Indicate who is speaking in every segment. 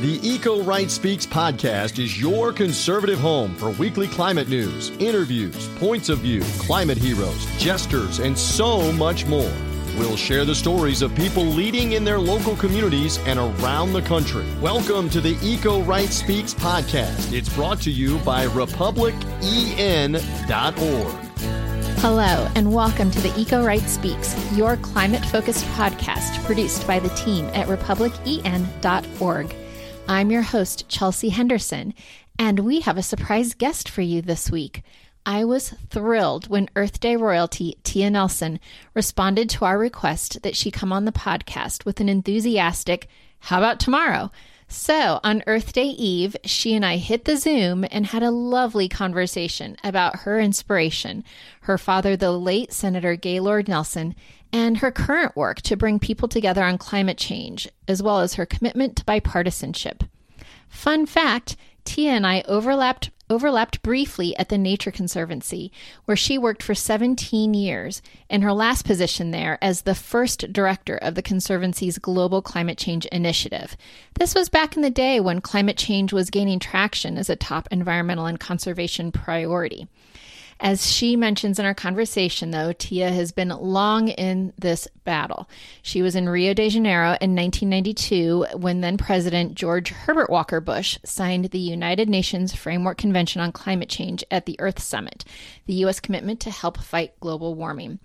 Speaker 1: The Eco Right Speaks podcast is your conservative home for weekly climate news, interviews, points of view, climate heroes, jesters, and so much more. We'll share the stories of people leading in their local communities and around the country. Welcome to the Eco Right Speaks podcast. It's brought to you by republicen.org.
Speaker 2: Hello, and welcome to the Eco Right Speaks, your climate focused podcast produced by the team at republicen.org. I'm your host, Chelsea Henderson, and we have a surprise guest for you this week. I was thrilled when Earth Day royalty Tia Nelson responded to our request that she come on the podcast with an enthusiastic, How about tomorrow? So on Earth Day Eve, she and I hit the Zoom and had a lovely conversation about her inspiration, her father, the late Senator Gaylord Nelson, and her current work to bring people together on climate change, as well as her commitment to bipartisanship. Fun fact Tia and I overlapped overlapped briefly at the Nature Conservancy, where she worked for 17 years, in her last position there as the first director of the Conservancy's Global Climate Change Initiative. This was back in the day when climate change was gaining traction as a top environmental and conservation priority. As she mentions in our conversation, though, Tia has been long in this battle. She was in Rio de Janeiro in 1992 when then President George Herbert Walker Bush signed the United Nations Framework Convention on Climate Change at the Earth Summit, the U.S. commitment to help fight global warming.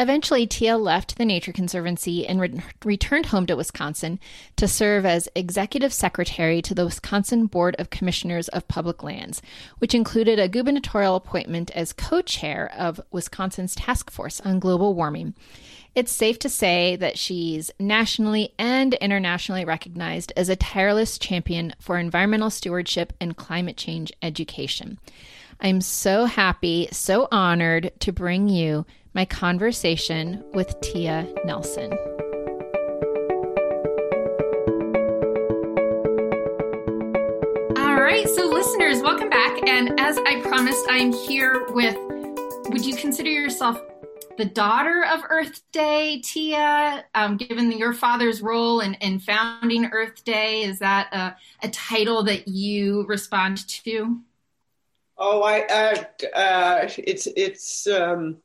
Speaker 2: Eventually, Tia left the Nature Conservancy and re- returned home to Wisconsin to serve as executive secretary to the Wisconsin Board of Commissioners of Public Lands, which included a gubernatorial appointment as co chair of Wisconsin's Task Force on Global Warming. It's safe to say that she's nationally and internationally recognized as a tireless champion for environmental stewardship and climate change education. I'm so happy, so honored to bring you my conversation with Tia Nelson.
Speaker 3: All right, so listeners, welcome back. And as I promised, I'm here with would you consider yourself the daughter of Earth Day, Tia? Um, given your father's role in, in founding Earth Day, is that a, a title that you respond to?
Speaker 4: Oh, I uh, uh, it's it's um,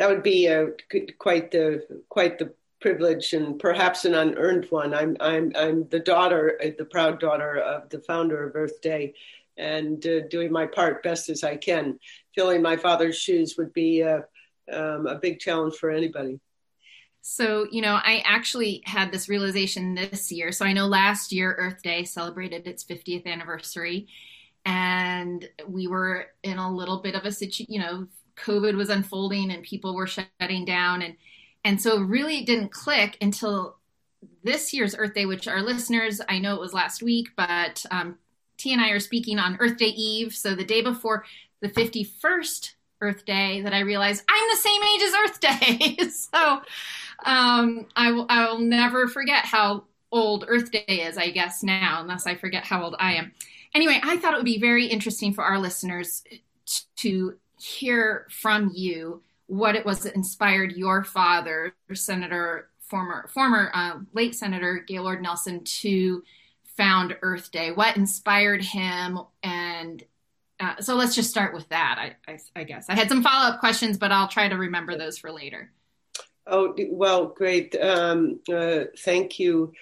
Speaker 4: that would be a, quite the quite the privilege and perhaps an unearned one. I'm I'm I'm the daughter, the proud daughter of the founder of Earth Day, and uh, doing my part best as I can. Filling my father's shoes would be a, um, a big challenge for anybody.
Speaker 3: So, you know, I actually had this realization this year. So I know last year Earth Day celebrated its 50th anniversary and we were in a little bit of a situation, you know, COVID was unfolding and people were shutting down. And, and so really didn't click until this year's Earth Day, which our listeners, I know it was last week, but um, T and I are speaking on Earth Day Eve. So the day before the 51st Earth Day that I realized I'm the same age as Earth Day. so um, I, will, I will never forget how old Earth Day is, I guess, now, unless I forget how old I am. Anyway, I thought it would be very interesting for our listeners to hear from you what it was that inspired your father, Senator, former former uh, late Senator Gaylord Nelson, to found Earth Day. What inspired him, and uh, so let's just start with that. I, I, I guess I had some follow up questions, but I'll try to remember those for later.
Speaker 4: Oh well, great. Um, uh, thank you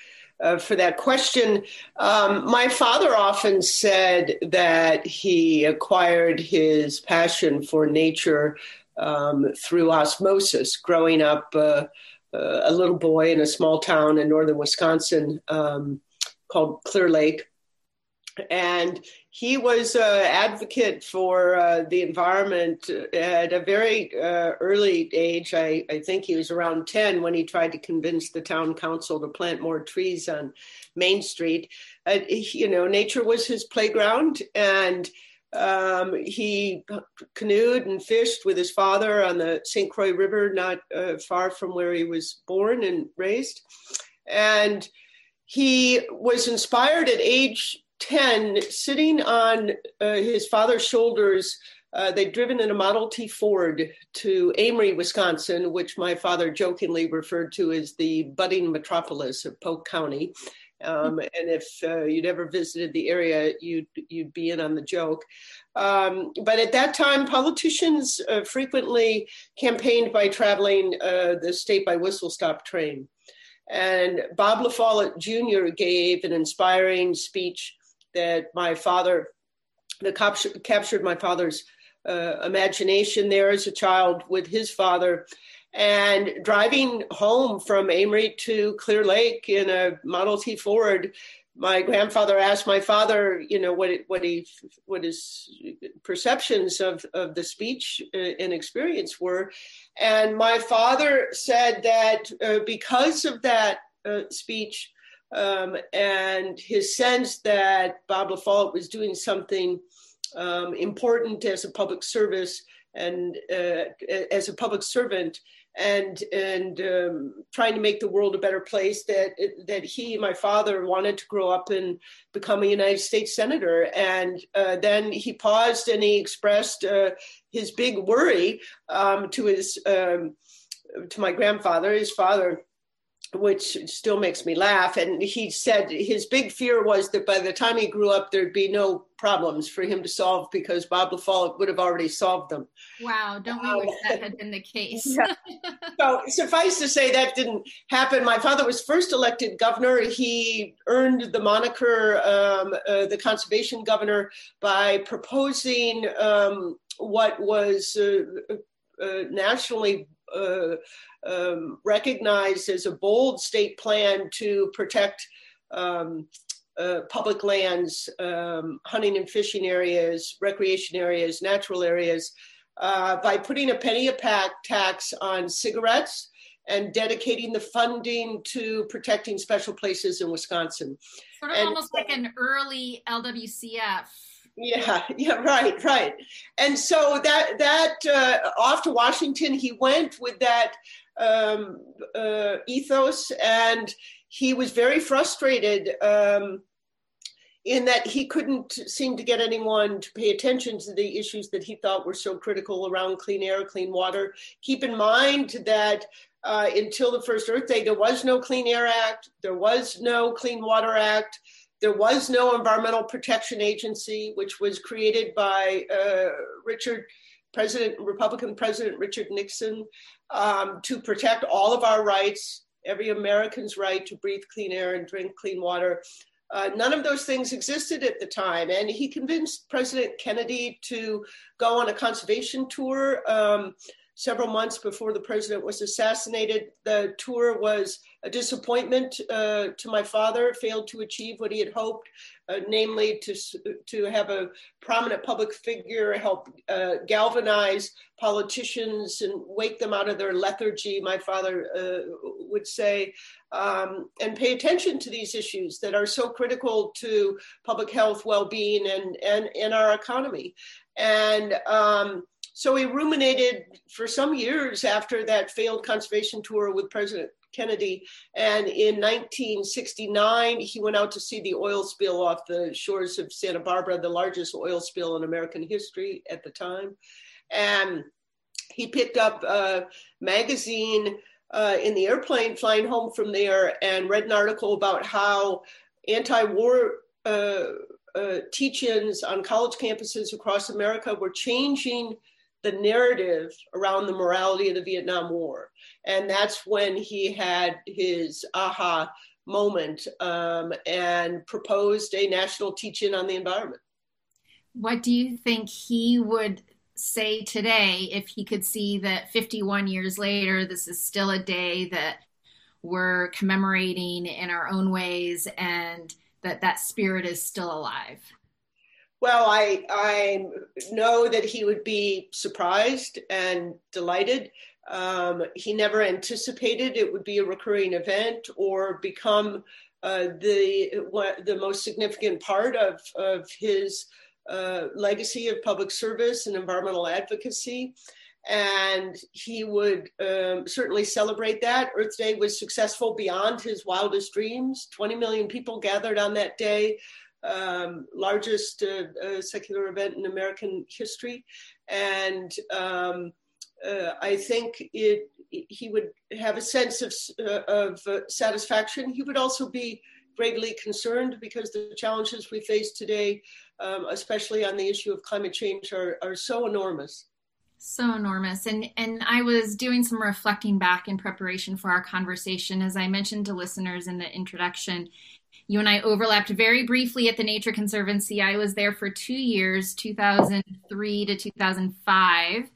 Speaker 4: uh, for that question. Um, my father often said that he acquired his passion for nature um, through osmosis, growing up uh, uh, a little boy in a small town in northern Wisconsin um, called Clear Lake. And he was an advocate for uh, the environment at a very uh, early age. I, I, think he was around 10 when he tried to convince the town council to plant more trees on Main Street. Uh, you know, nature was his playground, and um, he canoed and fished with his father on the St. Croix River, not uh, far from where he was born and raised. And he was inspired at age 10, sitting on uh, his father's shoulders uh, they'd driven in a Model T Ford to Amery, Wisconsin, which my father jokingly referred to as the budding metropolis of Polk County. Um, and if uh, you'd ever visited the area, you'd you'd be in on the joke. Um, but at that time, politicians uh, frequently campaigned by traveling uh, the state by whistle stop train. And Bob La Follette Jr. gave an inspiring speech that my father, that captured my father's uh, imagination there as a child with his father. And driving home from Amery to Clear Lake in a Model T Ford, my grandfather asked my father, you know, what what he what his perceptions of of the speech uh, and experience were, and my father said that uh, because of that uh, speech um, and his sense that Bob La Follette was doing something um, important as a public service and uh, as a public servant and and um, trying to make the world a better place that that he my father wanted to grow up and become a united states senator. And uh, then he paused and he expressed uh, his big worry um, to his um, to my grandfather his father which still makes me laugh. And he said his big fear was that by the time he grew up, there'd be no problems for him to solve because Bob La Follette would have already solved them.
Speaker 3: Wow, don't we um, wish that had been the case?
Speaker 4: yeah. So suffice to say that didn't happen. My father was first elected governor. He earned the moniker um, uh, the conservation governor by proposing um, what was uh, uh, nationally uh, um, recognized as a bold state plan to protect um, uh, public lands, um, hunting and fishing areas, recreation areas, natural areas, uh, by putting a penny a pack tax on cigarettes and dedicating the funding to protecting special places in Wisconsin.
Speaker 3: Sort of and, almost like an early LWCF
Speaker 4: yeah yeah right right. And so that that uh, off to washington he went with that um, uh, ethos and he was very frustrated um, in that he couldn't seem to get anyone to pay attention to the issues that he thought were so critical around clean air clean water. Keep in mind that uh, until the first earth day there was no clean air act there was no clean water act there was no Environmental Protection Agency, which was created by uh, Richard, President, Republican President Richard Nixon, um, to protect all of our rights, every American's right to breathe clean air and drink clean water. Uh, none of those things existed at the time. And he convinced President Kennedy to go on a conservation tour. Um, several months before the president was assassinated. The tour was a disappointment uh, to my father, failed to achieve what he had hoped, uh, namely to, to have a prominent public figure help uh, galvanize politicians and wake them out of their lethargy, my father uh, would say, um, and pay attention to these issues that are so critical to public health, well being, and, and, and our economy. And um, so he ruminated for some years after that failed conservation tour with President Kennedy. And in 1969, he went out to see the oil spill off the shores of Santa Barbara, the largest oil spill in American history at the time. And he picked up a magazine uh, in the airplane flying home from there and read an article about how anti war. Uh, uh, teach-ins on college campuses across America were changing the narrative around the morality of the Vietnam War. And that's when he had his aha moment um, and proposed a national teach-in on the environment.
Speaker 3: What do you think he would say today if he could see that 51 years later, this is still a day that we're commemorating in our own ways and that that spirit is still alive?
Speaker 4: Well, I I know that he would be surprised and delighted. Um, he never anticipated it would be a recurring event or become uh, the what, the most significant part of of his uh, legacy of public service and environmental advocacy. And he would um, certainly celebrate that. Earth Day was successful beyond his wildest dreams. 20 million people gathered on that day um, largest uh, uh, secular event in American history. and um, uh, I think it he would have a sense of uh, of uh, satisfaction. He would also be greatly concerned because the challenges we face today, um, especially on the issue of climate change, are, are so enormous.
Speaker 3: So enormous. And and i was doing some reflecting back in preparation for our conversation. As i mentioned to listeners in the introduction you and i overlapped very briefly at the nature conservancy. I was there for two years 2003 to 2005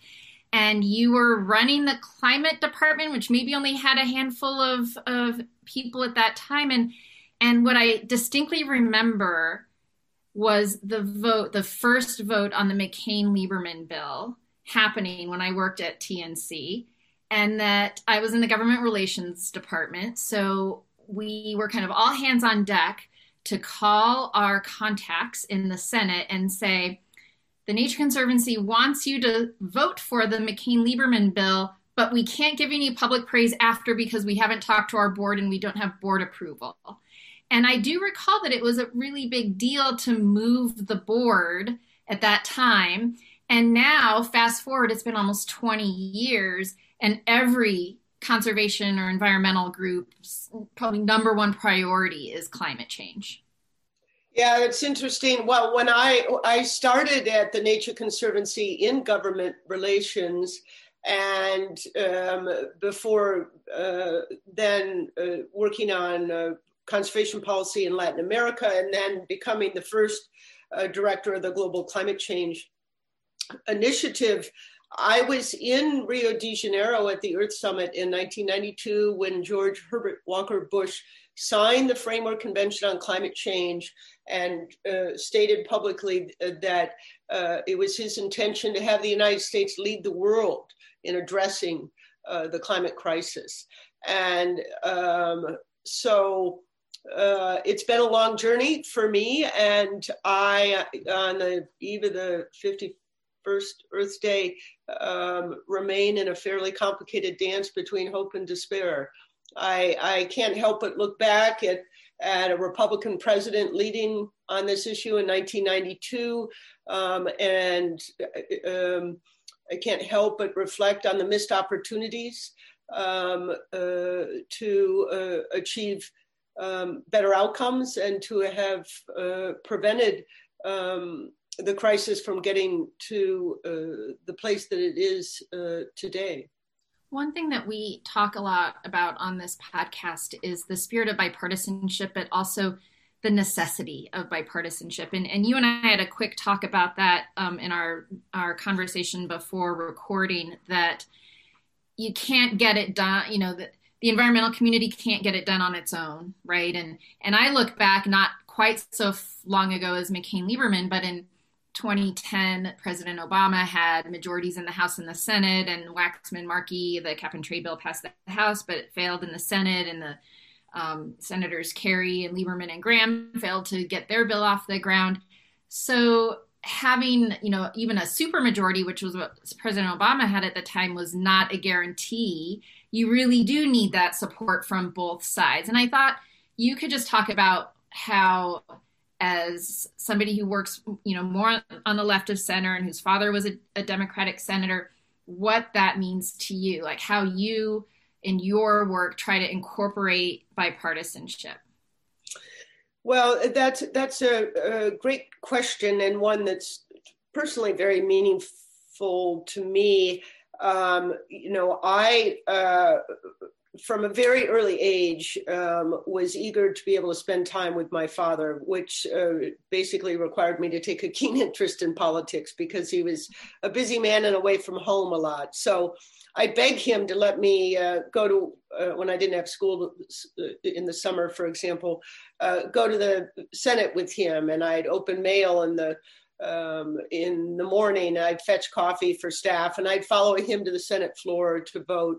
Speaker 3: and you were running the climate department which maybe only had a handful of of people at that time and and what i distinctly remember was the vote the first vote on the mccain lieberman bill happening when I worked at TNC, and that I was in the government relations department. So we were kind of all hands on deck to call our contacts in the Senate and say, the Nature Conservancy wants you to vote for the McCain Lieberman bill, but we can't give any public praise after because we haven't talked to our board and we don't have board approval. And I do recall that it was a really big deal to move the board at that time. And now, fast forward, it's been almost 20 years, and every conservation or environmental group's probably number one priority is climate change.
Speaker 4: Yeah, it's interesting. Well, when I I started at the Nature Conservancy in government relations, and um, before uh, then uh, working on uh, conservation policy in Latin America, and then becoming the first uh, director of the Global Climate Change initiative. I was in Rio de Janeiro at the Earth Summit in 1992 when George Herbert Walker Bush signed the Framework Convention on Climate Change and uh, stated publicly that uh, it was his intention to have the United States lead the world in addressing uh, the climate crisis. And um, so uh, it's been a long journey for me, and I, on the eve of the 50 first Earth Day um, remain in a fairly complicated dance between hope and despair. I, I can't help but look back at, at a Republican president leading on this issue in 1992, um, and um, I can't help but reflect on the missed opportunities um, uh, to uh, achieve um, better outcomes and to have uh, prevented um, the crisis from getting to uh, the place that it is uh, today.
Speaker 3: One thing that we talk a lot about on this podcast is the spirit of bipartisanship, but also the necessity of bipartisanship. And, and you and I had a quick talk about that um, in our, our conversation before recording that you can't get it done, you know, that the environmental community can't get it done on its own, right? And and I look back not quite so long ago as McCain Lieberman, but in 2010, President Obama had majorities in the House and the Senate, and Waxman Markey, the cap and trade bill, passed the House, but it failed in the Senate, and the um, Senators Kerry and Lieberman and Graham failed to get their bill off the ground. So having, you know, even a supermajority, which was what President Obama had at the time, was not a guarantee. You really do need that support from both sides. And I thought you could just talk about how as somebody who works, you know, more on the left of center and whose father was a, a Democratic senator, what that means to you, like how you in your work try to incorporate bipartisanship.
Speaker 4: Well, that's that's a, a great question and one that's personally very meaningful to me. Um, you know, I uh, from a very early age um, was eager to be able to spend time with my father which uh, basically required me to take a keen interest in politics because he was a busy man and away from home a lot. So i begged him to let me uh, go to uh, when i didn't have school uh, in the summer for example uh, go to the senate with him. And i'd open mail in the um, in the morning. I'd fetch coffee for staff and i'd follow him to the senate floor to vote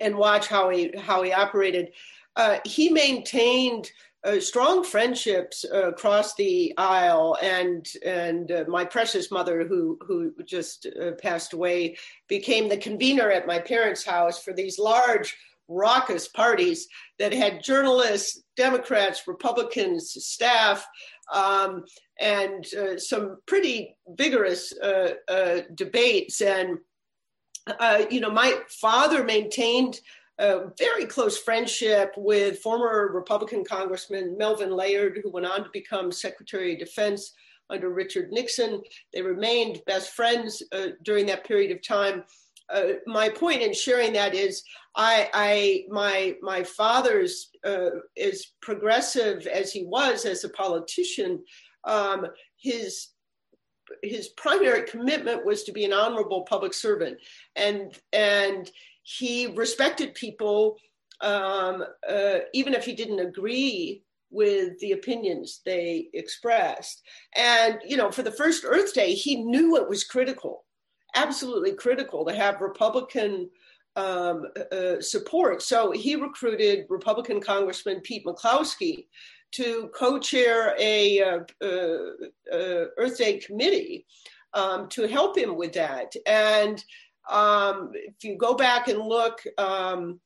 Speaker 4: and watch how he how he operated. Uh, he maintained uh, strong friendships uh, across the aisle, and and uh, my precious mother, who who just uh, passed away, became the convener at my parents' house for these large raucous parties that had journalists, Democrats, Republicans, staff, um, and uh, some pretty vigorous uh, debates. And, uh, you know, my father maintained a very close friendship with former Republican Congressman Melvin Laird, who went on to become Secretary of Defense under Richard Nixon. They remained best friends uh, during that period of time. Uh, my point in sharing that is, I, I my my father's uh, as progressive as he was as a politician, um, his his primary commitment was to be an honorable public servant, and and he respected people um, uh, even if he didn't agree with the opinions they expressed. And, you know, for the first Earth Day, he knew it was critical, absolutely critical to have Republican um, uh, support. So he recruited Republican Congressman Pete McCloskey to co-chair a uh, uh, uh Earth Day committee um, to help him with that. And um, if you go back and look um,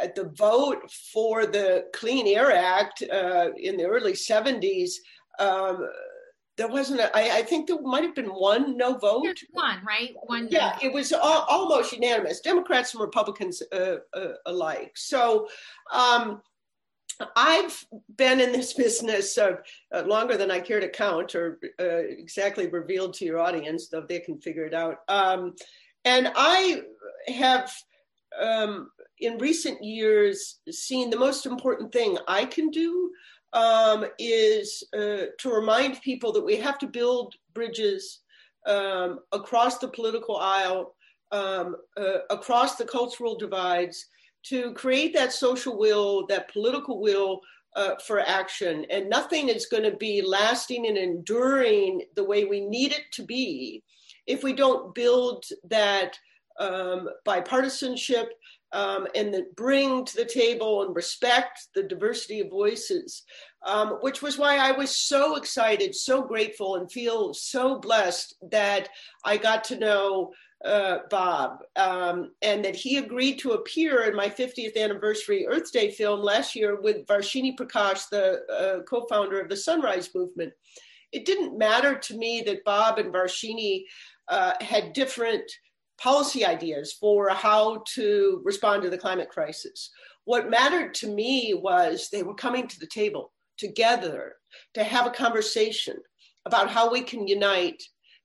Speaker 4: at the vote for the Clean Air Act uh, in the early 70s, um, there wasn't a, I, I think there might have been one no vote.
Speaker 3: There's one, right? One.
Speaker 4: Yeah, it was all, almost unanimous, Democrats and Republicans uh, uh, alike. So um, I've been in this business uh, longer than I care to count or uh, exactly revealed to your audience, though they can figure it out. Um, and I have, um, in recent years, seen the most important thing I can do um, is uh, to remind people that we have to build bridges um, across the political aisle, um, uh, across the cultural divides, to create that social will, that political will uh, for action. And nothing is going to be lasting and enduring the way we need it to be if we don't build that um, bipartisanship um, and bring to the table and respect the diversity of voices, um, which was why I was so excited, so grateful, and feel so blessed that I got to know uh, Bob um, and that he agreed to appear in my 50th anniversary Earth Day film last year with Varshini Prakash, the uh, co founder of the Sunrise Movement. It didn't matter to me that Bob and Varshini uh, had different policy ideas for how to respond to the climate crisis. What mattered to me was they were coming to the table together to have a conversation about how we can unite,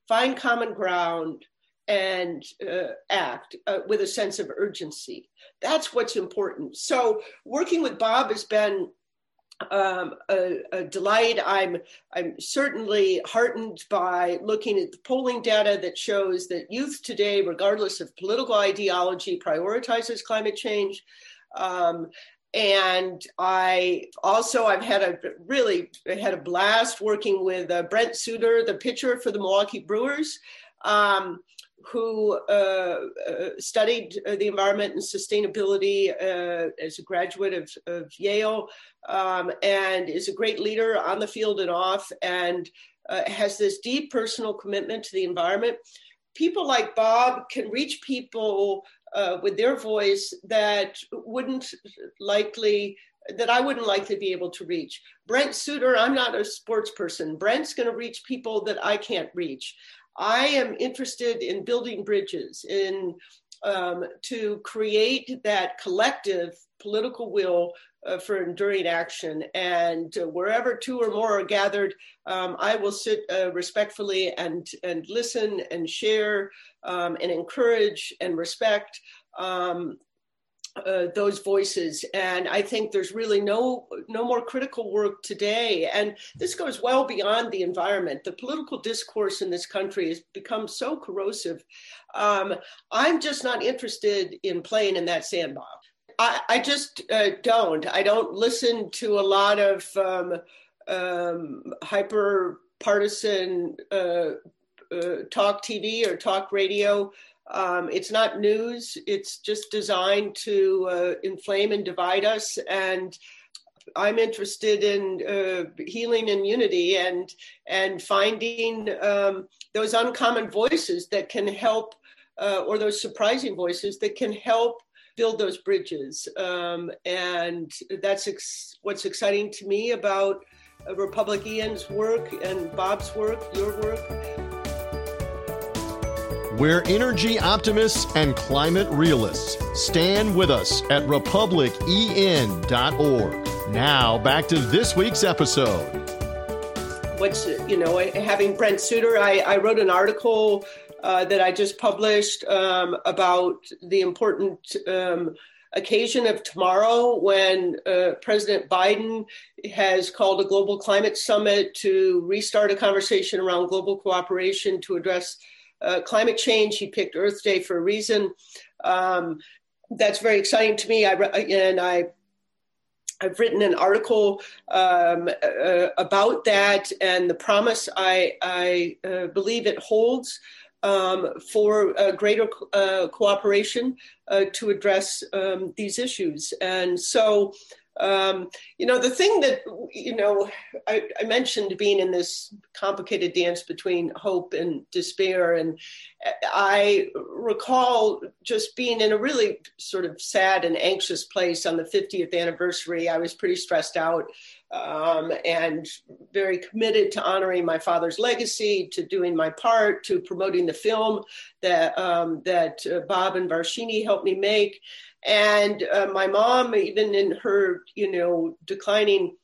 Speaker 4: find common ground, and uh, act uh, with a sense of urgency. That's what's important. So, working with Bob has been um, a, a, delight. I'm I'm certainly heartened by looking at the polling data that shows that youth today, regardless of political ideology, prioritizes climate change. Um, and I also I've had a really had a blast working with uh, Brent Suter, the pitcher for the Milwaukee Brewers. Um, who uh, uh, studied uh, the environment and sustainability uh, as a graduate of, of Yale um, and is a great leader on the field and off and uh, has this deep personal commitment to the environment. People like Bob can reach people with their voice that wouldn't likely that I wouldn't likely be able to reach. Brent Suter, I'm not a sports person. Brent's going to reach people that I can't reach. I am interested in building bridges, in um, to create that collective political will uh, for enduring action. And uh, wherever two or more are gathered, um, I will sit uh, respectfully and and listen and share um, and encourage and respect. Um, uh, those voices. And i think there's really no no more critical work today. And this goes well beyond the environment. The political discourse in this country has become so corrosive. Um, i'm just not interested in playing in that sandbox. I, I just uh, don't. I don't listen to a lot of um, um, hyper partisan uh, uh talk tv or talk radio um, it's not news. It's just designed to uh, inflame and divide us. And I'm interested in uh, healing and unity and and finding um, those uncommon voices that can help, uh, or those surprising voices that can help build those bridges. Um, and that's ex- what's exciting to me about RepublicEn's work and Bob's work, your work.
Speaker 1: We're energy optimists and climate realists. Stand with us at republicen.org. Now, back to this week's episode.
Speaker 4: What's, you know, having Brent Suter, I, I wrote an article uh, that I just published um, about the important um, occasion of tomorrow when uh, President Biden has called a global climate summit to restart a conversation around global cooperation to address uh, climate change. He picked Earth Day for a reason. Um, that's very exciting to me. I and I. I've written an article um, uh, about that and the promise I, I uh, believe it holds um, for greater uh, cooperation uh, to address um, these issues. And so um, you know, the thing that, you know, I, I, mentioned being in this complicated dance between hope and despair. And I recall just being in a really sort of sad and anxious place on the 50th anniversary. I was pretty stressed out um, and very committed to honoring my father's legacy, to doing my part, to promoting the film that, um, that uh, Bob and Varshini helped me make. And uh, my mom, even in her, you know, declining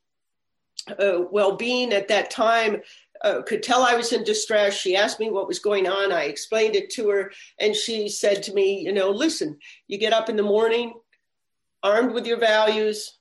Speaker 4: uh, well-being at that time, uh, could tell I was in distress. She asked me what was going on. I explained it to her, and she said to me, "You know, listen. You get up in the morning, armed with your values.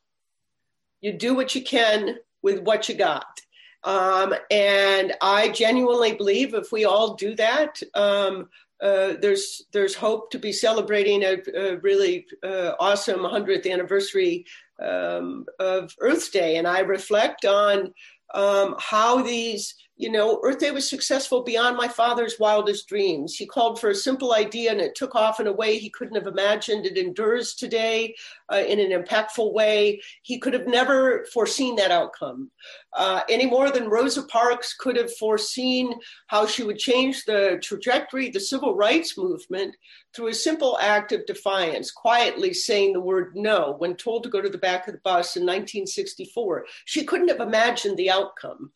Speaker 4: You do what you can with what you got." Um, and I genuinely believe if we all do that, um, uh, there's there's hope to be celebrating a, a really uh, awesome 100th anniversary um, of Earth Day, and I reflect on um, how these you know, Earth Day was successful beyond my father's wildest dreams. He called for a simple idea and it took off in a way he couldn't have imagined. It endures today uh, in an impactful way. He could have never foreseen that outcome uh, any more than Rosa Parks could have foreseen how she would change the trajectory of the civil rights movement through a simple act of defiance, quietly saying the word no when told to go to the back of the bus in 1964. She couldn't have imagined the outcome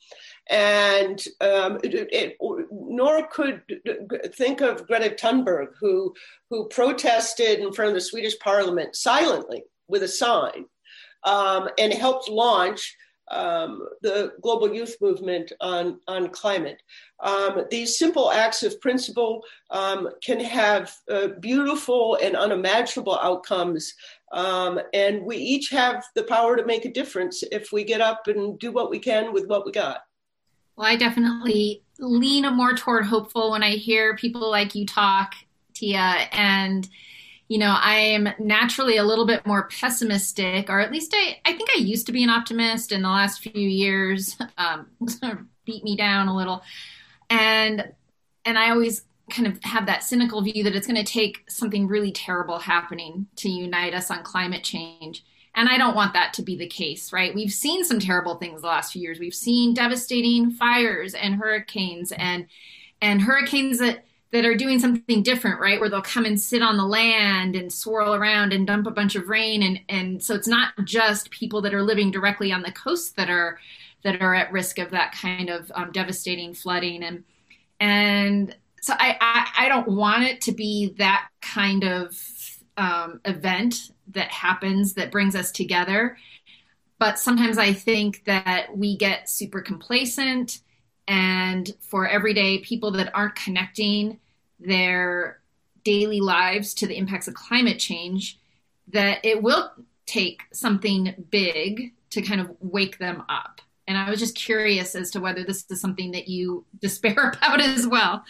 Speaker 4: and um, it, it, nor could think of Greta Thunberg, who who protested in front of the Swedish Parliament silently with a sign, um, and helped launch um, the global youth movement on on climate. Um, these simple acts of principle um, can have uh, beautiful and unimaginable outcomes. Um, and we each have the power to make a difference if we get up and do what we can with what we got.
Speaker 3: Well, I definitely lean more toward hopeful when I hear people like you talk, Tia. And, you know, I am naturally a little bit more pessimistic, or at least I, I think I used to be an optimist in the last few years, um, beat me down a little. And, and I always kind of have that cynical view that it's going to take something really terrible happening to unite us on climate change. And I don't want that to be the case, right? We've seen some terrible things the last few years. We've seen devastating fires and hurricanes and and hurricanes that that are doing something different, right? Where they'll come and sit on the land and swirl around and dump a bunch of rain and and so it's not just people that are living directly on the coast that are that are at risk of that kind of um, devastating flooding and and so I, I I don't want it to be that kind of um, event that happens that brings us together. But sometimes I think that we get super complacent, and for everyday people that aren't connecting their daily lives to the impacts of climate change, that it will take something big to kind of wake them up. And I was just curious as to whether this is something that you despair about as well.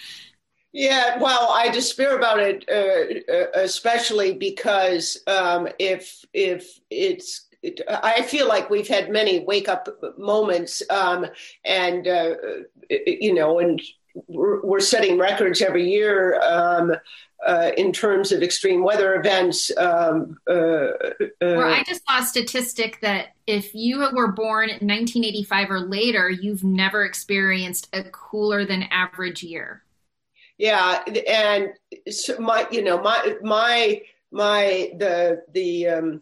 Speaker 4: Yeah, well, I despair about it, uh, uh, especially because um, if if it's, it, I feel like we've had many wake up moments, um, and uh, you know, and we're, we're, setting records every year. Um, uh, in terms of extreme weather events. Um, uh, uh,
Speaker 3: well, I just saw a statistic that if you were born in 1985 or later, you've never experienced a cooler than average year
Speaker 4: yeah and so my you know my my my the the um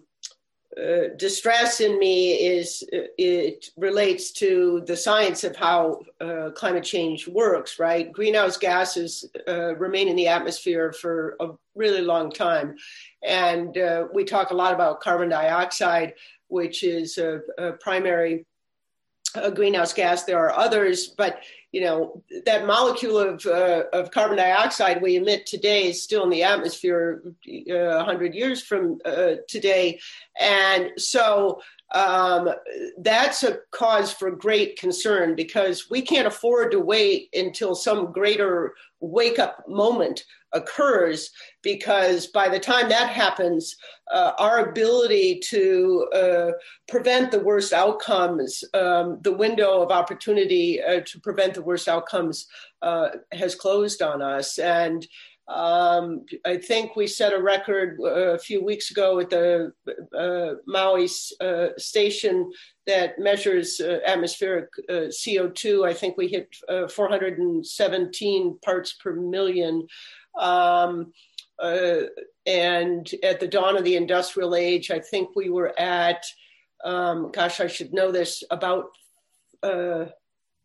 Speaker 4: uh, distress in me is uh, it relates to the science of how uh, climate change works right? Greenhouse gases uh, remain in the atmosphere for a really long time. And uh, we talk a lot about carbon dioxide which is a, a primary greenhouse gas. There are others but you know that molecule of, uh, of carbon dioxide we emit today is still in the atmosphere uh, 100 years from uh, today. And so um, that's a cause for great concern because we can't afford to wait until some greater wake up moment occurs because by the time that happens, uh, our ability to uh, prevent the worst outcomes, um, the window of opportunity uh, to prevent the worst outcomes uh, has closed on us. And um, I think we set a record uh, a few weeks ago at the uh, Maui station that measures atmospheric CO2. I think we hit 417 parts per million. Um, uh, and at the dawn of the industrial age, I think we were at, um, gosh, I should know this, about uh,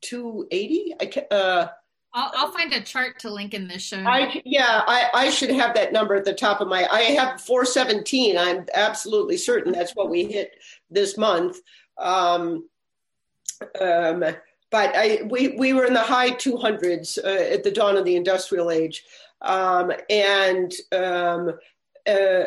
Speaker 4: 280. I uh,
Speaker 3: I'll, I'll, find a chart to link in this show.
Speaker 4: I, yeah, I, I, should have that number at the top of my. I have 417. I'm absolutely certain that's what we hit this month. Um, um, but I, we we were in the high 200s uh, at the dawn of the industrial age. Um, and um, uh,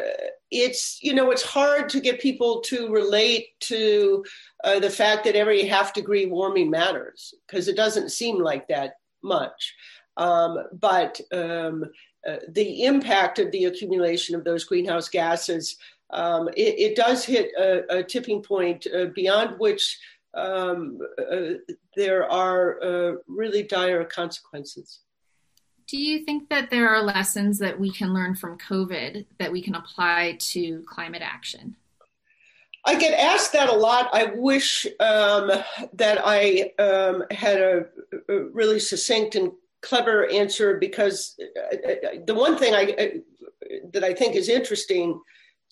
Speaker 4: it's you know it's hard to get people to relate to uh, the fact that every half degree warming matters because it doesn't seem like that much. Um, but um, uh, the impact of the accumulation of those greenhouse gases, um, it, it, does hit a, a tipping point uh, beyond which um, uh, there are uh, really dire consequences.
Speaker 3: Do you think that there are lessons that we can learn from COVID that we can apply to climate action?
Speaker 4: I get asked that a lot. I wish um, that I um, had a, a, really succinct and clever answer because uh, uh, the one thing I, uh, that I think is interesting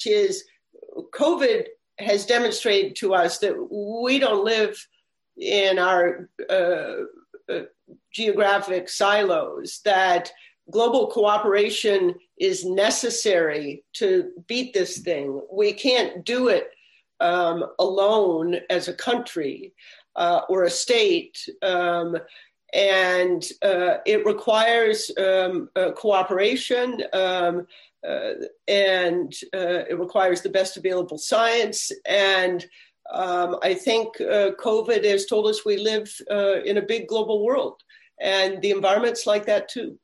Speaker 4: is COVID has demonstrated to us that we don't live in our uh, uh, geographic silos, that global cooperation is necessary to beat this thing. We can't do it um, alone as a country uh, or a state. Um, and uh, it requires um, uh, cooperation um, uh, and uh, it requires the best available science. And um, I think uh, COVID has told us we live in a big global world and the environment's like that too.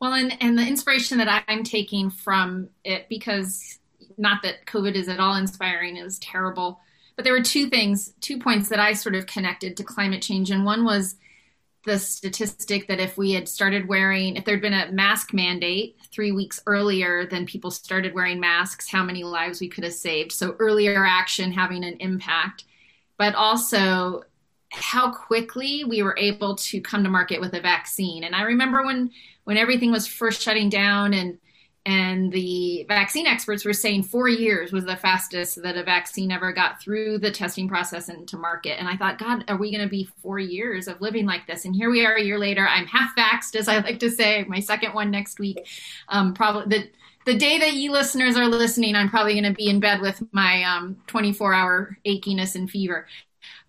Speaker 3: Well, and, and the inspiration that I'm taking from it, because not that COVID is at all inspiring, it was terrible, but there were two things, two points that I sort of connected to climate change. And one was the statistic that if we had started wearing, if there'd been a mask mandate three weeks earlier than people started wearing masks, how many lives we could have saved. So earlier action having an impact. But also how quickly we were able to come to market with a vaccine. And I remember when when everything was first shutting down and and the vaccine experts were saying four years was the fastest that a vaccine ever got through the testing process and to market. And I thought, God, are we going to be four years of living like this? And here we are a year later. I'm half vaxxed, as I like to say, my second one next week. Um, probably the the day that you listeners are listening, I'm probably going to be in bed with my um, 24 hour achiness and fever.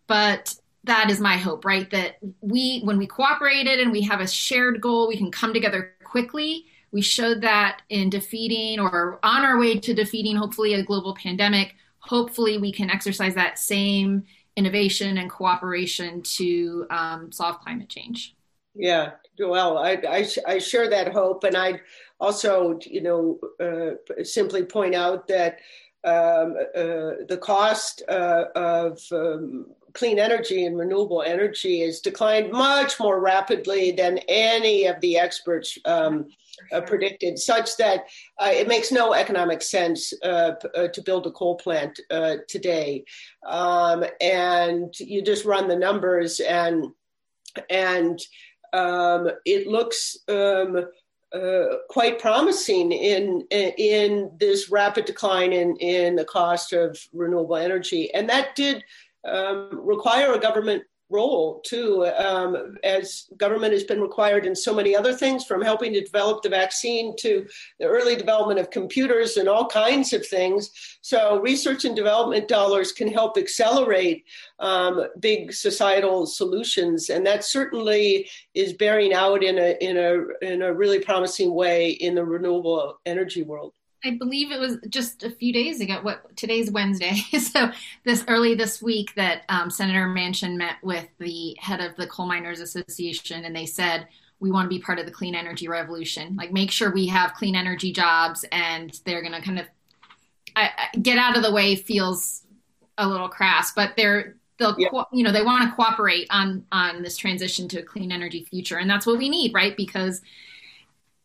Speaker 3: But that is my hope, right? That we, when we cooperated and we have a shared goal, we can come together quickly. We showed that in defeating or on our way to defeating, hopefully, a global pandemic. Hopefully, we can exercise that same innovation and cooperation to um, solve climate change.
Speaker 4: Yeah, well, I, I, I, share that hope. And I also, you know, uh, simply point out that um, uh, the cost uh, of um, clean energy and renewable energy has declined much more rapidly than any of the experts um, uh, predicted, such that uh, it makes no economic sense uh, uh to build a coal plant uh, today. Um, and you just run the numbers, and and um, it looks um, uh, quite promising in in this rapid decline in in the cost of renewable energy, and that did um, require a government role too, um, as government has been required in so many other things, from helping to develop the vaccine to the early development of computers and all kinds of things. So, research and development dollars can help accelerate um, big societal solutions, and that certainly is bearing out in a in a in a really promising way in the renewable energy world.
Speaker 3: I believe it was just a few days ago. What today's Wednesday, so this early this week that um, Senator Manchin met with the head of the Coal Miners Association, and they said we want to be part of the clean energy revolution. Like, make sure we have clean energy jobs, and they're going to kind of I, I, get out of the way. Feels a little crass, but they're they'll yeah. you know they want to cooperate on on this transition to a clean energy future, and that's what we need, right? Because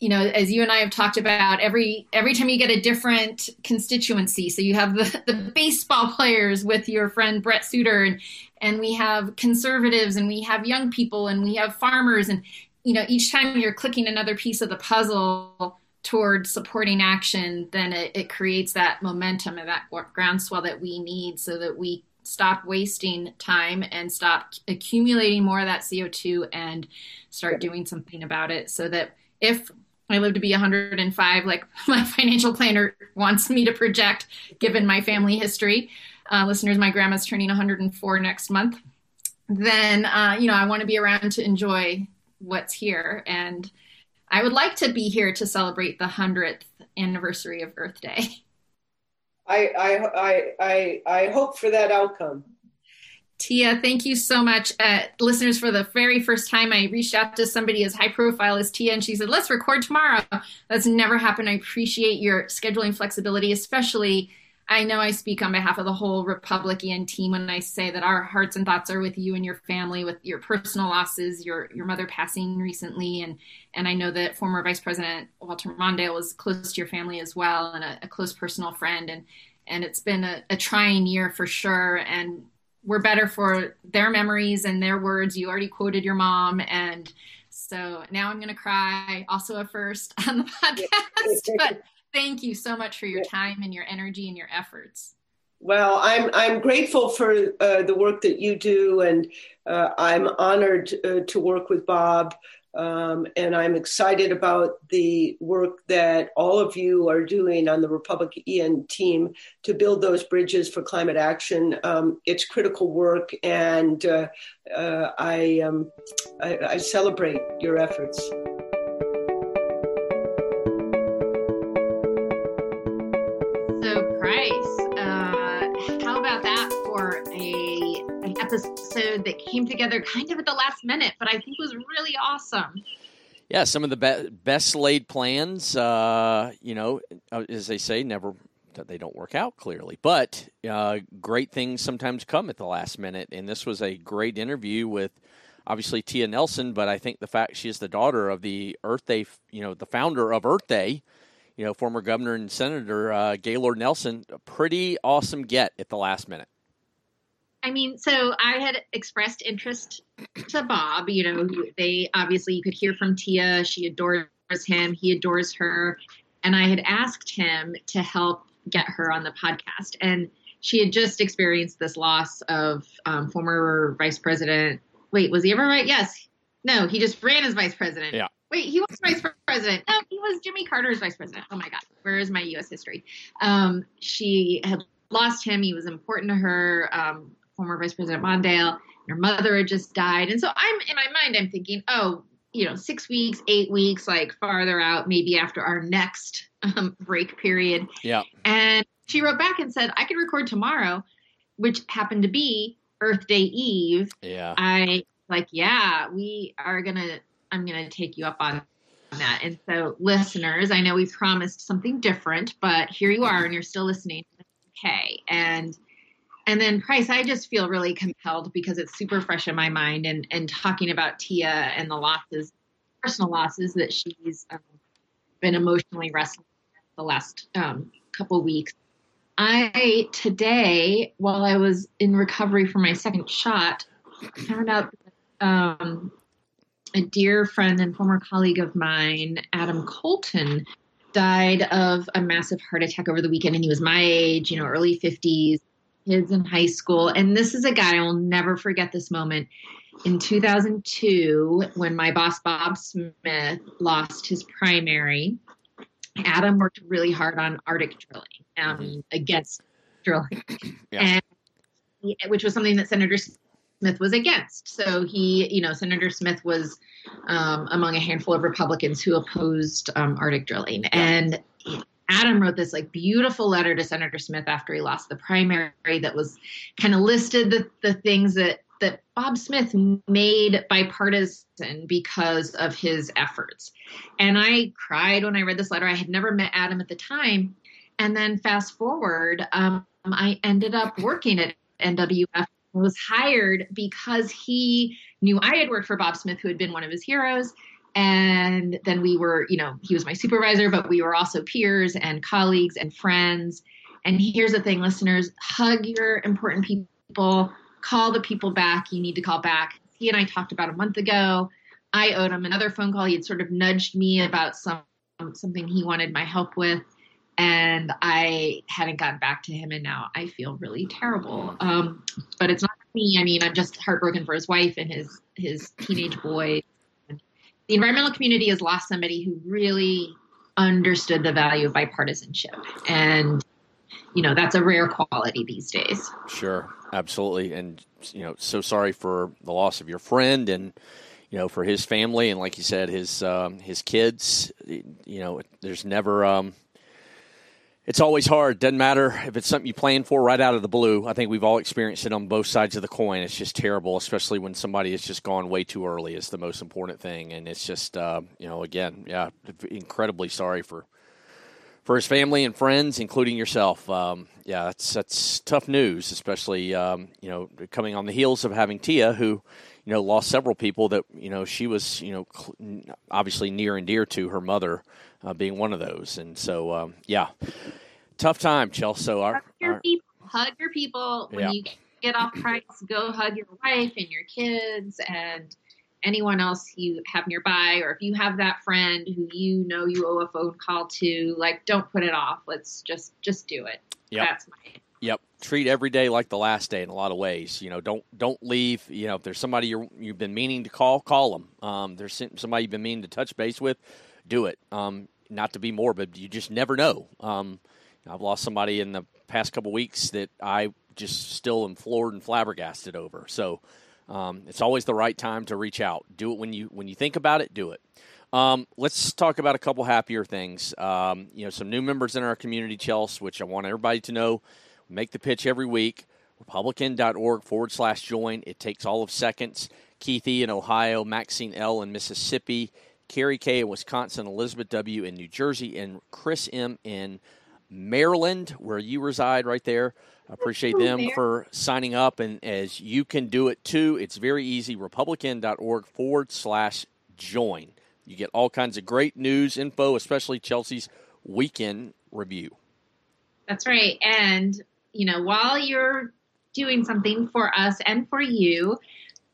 Speaker 3: you know as you and i have talked about every every time you get a different constituency so you have the, the baseball players with your friend Brent Suter and and we have conservatives and we have young people and we have farmers and you know each time you're clicking another piece of the puzzle toward supporting action then it, it creates that momentum and that groundswell that we need so that we stop wasting time and stop accumulating more of that co2 and start doing something about it so that if I live to be 105, like my financial planner wants me to project, given my family history. Uh, listeners, my grandma's turning 104 next month. Then, uh, you know, I want to be around to enjoy what's here. And I would like to be here to celebrate the 100th anniversary of Earth Day.
Speaker 4: I, I, I, I, I hope for that outcome.
Speaker 3: Tia, thank you so much. Uh, listeners, for the very first time, I reached out to somebody as high profile as Tia, and she said, Let's record tomorrow. That's never happened. I appreciate your scheduling flexibility, especially. I know I speak on behalf of the whole RepublicEn team when I say that our hearts and thoughts are with you and your family, with your personal losses, your your mother passing recently, and and I know that former Vice President Walter Mondale was close to your family as well, and a, a close personal friend, and and it's been a, a trying year for sure. And we're better for their memories and their words. You already quoted your mom, and so now I'm going to cry. Also, a first on the podcast, but thank you so much for your time and your energy and your efforts.
Speaker 4: Well, I'm I'm grateful for uh, the work that you do, and uh, I'm honored uh, to work with Bob. Um, and I'm excited about the work that all of you are doing on the Republic EN team to build those bridges for climate action. Um, it's critical work, and uh, uh, I, um, I, I celebrate your efforts.
Speaker 3: So, Price, episode that came together kind of at the last minute, but I think was really awesome.
Speaker 5: Yeah, some of the be- best laid plans, uh, you know, uh, as they say, never that they don't work out clearly, but uh, great things sometimes come at the last minute. And this was a great interview with obviously Tia Nelson, but I think the fact she is the daughter of the Earth Day, you know, the founder of Earth Day, you know, former governor and senator uh, Gaylord Nelson, a pretty awesome get at the last minute.
Speaker 2: I mean, so I had expressed interest to Bob. You know, they obviously you could hear from Tia. She adores him. He adores her. And I had asked him to help get her on the podcast. And she had just experienced this loss of um, former vice president. Wait, was he ever right? Yes. No, he just ran as vice president.
Speaker 5: Yeah.
Speaker 2: Wait, he was vice president. No, he was Jimmy Carter's vice president. Oh my God, where is my U.S. history? Um, she had lost him. He was important to her. Um, former Vice President Mondale. and Her mother had just died. And so I'm in my mind, I'm thinking, oh, you know, six weeks, eight weeks, like farther out, maybe after our next um, break period.
Speaker 5: Yeah.
Speaker 2: And she wrote back and said, I can record tomorrow, which happened to be Earth Day Eve.
Speaker 5: Yeah.
Speaker 2: I like, yeah, we are going to, I'm going to take you up on that. And so, listeners, I know we promised something different, but here you are and you're still listening. Okay. And and then Price, I just feel really compelled because it's super fresh in my mind and, and talking about Tia and the losses, personal losses that she's um, been emotionally wrestling the last um, couple weeks. I today, while I was in recovery for my second shot, found out um, a dear friend and former colleague of mine, Adam Kolton, died of a massive heart attack over the weekend, and he was my age, you know, early 50s, kids in high school. And this is a guy, I'll never forget this moment. In 2002, when my boss, Bob Smith, lost his primary, Adam worked really hard on Arctic drilling um, mm-hmm. against drilling, yeah. and he, which was something that Senator Smith was against. So he, you know, Senator Smith was um, among a handful of Republicans who opposed um, Arctic drilling, yeah. and Adam wrote this like beautiful letter to Senator Smith after he lost the primary that was kind of listed the, the things that that Bob Smith made bipartisan because of his efforts. And I cried when I read this letter. I had never met Adam at the time. And then fast forward, um, I ended up working at NWF. Was hired because he knew I had worked for Bob Smith, who had been one of his heroes. And then we were, you know, he was my supervisor, but we were also peers and colleagues and friends. And here's the thing, listeners hug your important people, call the people back you need to call back. He and I talked about a month ago. I owed him another phone call. He had sort of nudged me about some something he wanted my help with and I hadn't gotten back to him, and now I feel really terrible. Um, but it's not me. I mean, I'm just heartbroken for his wife and his his teenage boy. The environmental community has lost somebody who really understood the value of bipartisanship, and you know that's a rare quality these days.
Speaker 5: Sure, absolutely, and you know, so sorry for the loss of your friend and you know for his family and like you said his um, his kids. You know there's never um, it's always hard. Doesn't matter if it's something you plan for right out of the blue. I think we've all experienced it on both sides of the coin. It's just terrible, especially when somebody has just gone way too early. Is the most important thing, and it's just uh, you know again, yeah, incredibly sorry for for his family and friends, including yourself. Um, yeah, that's that's tough news, especially um, you know coming on the heels of having Tia, who you know lost several people that you know she was you know obviously near and dear to her mother uh, being one of those. And so, um, yeah, tough time, Chelsea. Our,
Speaker 2: hug, your our, people, hug your people when yeah. you get off price. Go hug your wife and your kids and anyone else you have nearby. Or if you have that friend who you know you owe a phone call to, like, don't put it off. Let's just just do it. That's my
Speaker 5: Yep. Treat every day like the last day in a lot of ways. You know, don't don't leave. You know, if there's somebody you have been meaning to call, call them. Um, there's somebody you've been meaning to touch base with, do it. Um, not to be morbid, you just never know. Um, I've lost somebody in the past couple weeks that I just still am floored and flabbergasted over. So um, it's always the right time to reach out. Do it when you when you think about it. Do it. Um, let's talk about a couple happier things. Um, you know, some new members in our community, Chelsea, which I want everybody to know. Make the pitch every week. RepublicEn.org forward slash join. It takes all of seconds. Keith E. in Ohio, Maxine L. in Mississippi, Carrie K. in Wisconsin, Elizabeth W. in New Jersey, and Chris M. in Maryland, where you reside right there. I appreciate them for signing up. And as you can do it too, it's very easy. RepublicEn.org forward slash join. You get all kinds of great news info, especially Chelsea's weekend review.
Speaker 2: That's right. And, you know, while you're doing something for us and for you,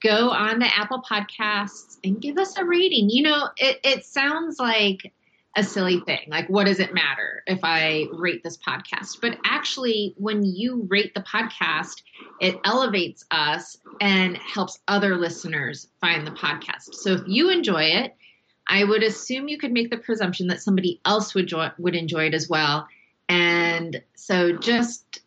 Speaker 2: go on the Apple Podcasts and give us a rating. You know, it, it sounds like a silly thing. Like, what does it matter if I rate this podcast? But actually, when you rate the podcast, it elevates us and helps other listeners find the podcast. So if you enjoy it, I would assume you could make the presumption that somebody else would joy, would enjoy it as well. And so just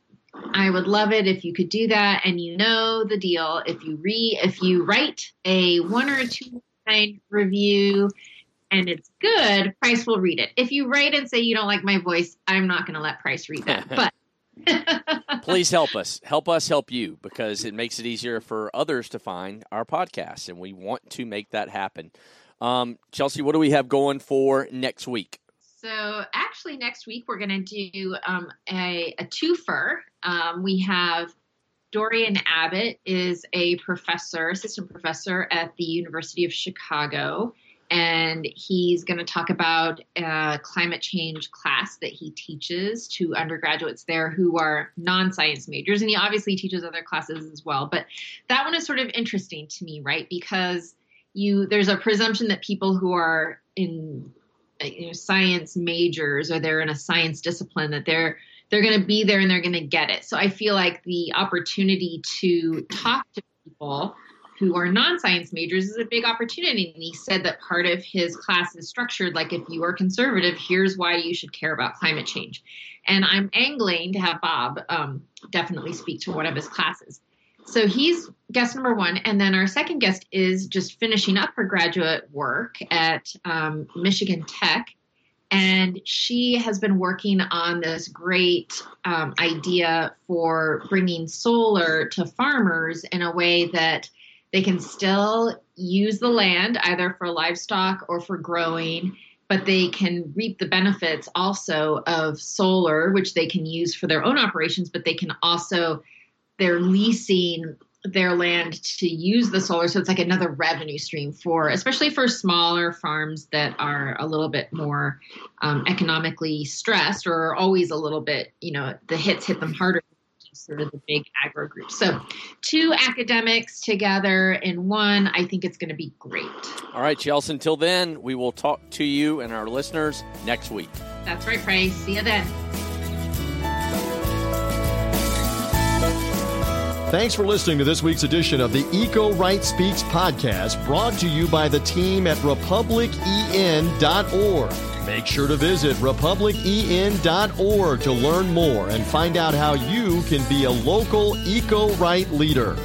Speaker 2: I would love it if you could do that. And you know the deal. If you re if you write a one or a two line review and it's good, Price will read it. If you write and say you don't like my voice, I'm not going to let Price read that. But
Speaker 5: please help us. Help us help you because it makes it easier for others to find our podcast, and we want to make that happen. Um, Chelsea, what do we have going for next week?
Speaker 2: So actually, next week we're going to do um, a, a twofer. Um, we have Dorian Abbott is a professor, assistant professor at the University of Chicago, and he's going to talk about a climate change class that he teaches to undergraduates there who are non-science majors, and he obviously teaches other classes as well. But that one is sort of interesting to me, right? Because you there's a presumption that people who are in you know, science majors or they're in a science discipline that they're they're going to be there and they're going to get it. So I feel like the opportunity to talk to people who are non-science majors is a big opportunity. And he said that part of his class is structured like if you are conservative here's why you should care about climate change. And i'm angling to have bob um, definitely speak to one of his classes so he's guest number one. And then our second guest is just finishing up her graduate work at um, michigan tech. And she has been working on this great um, idea for bringing solar to farmers in a way that they can still use the land either for livestock or for growing, but they can reap the benefits also of solar, which they can use for their own operations, but they can also, they're leasing their land to use the solar. So it's like another revenue stream for, especially for smaller farms that are a little bit more um, economically stressed or always a little bit, you know, the hits hit them harder sort of the big agro group. So, two academics together in one, I think it's going to be great.
Speaker 5: All right, Chelsea. Until then, we will talk to you and our listeners next week.
Speaker 2: That's right, Price. See you then.
Speaker 1: Thanks for listening to this week's edition of the Eco Right Speaks podcast, brought to you by the team at republicen.org. Make sure to visit republicen.org to learn more and find out how you can be a local eco right leader.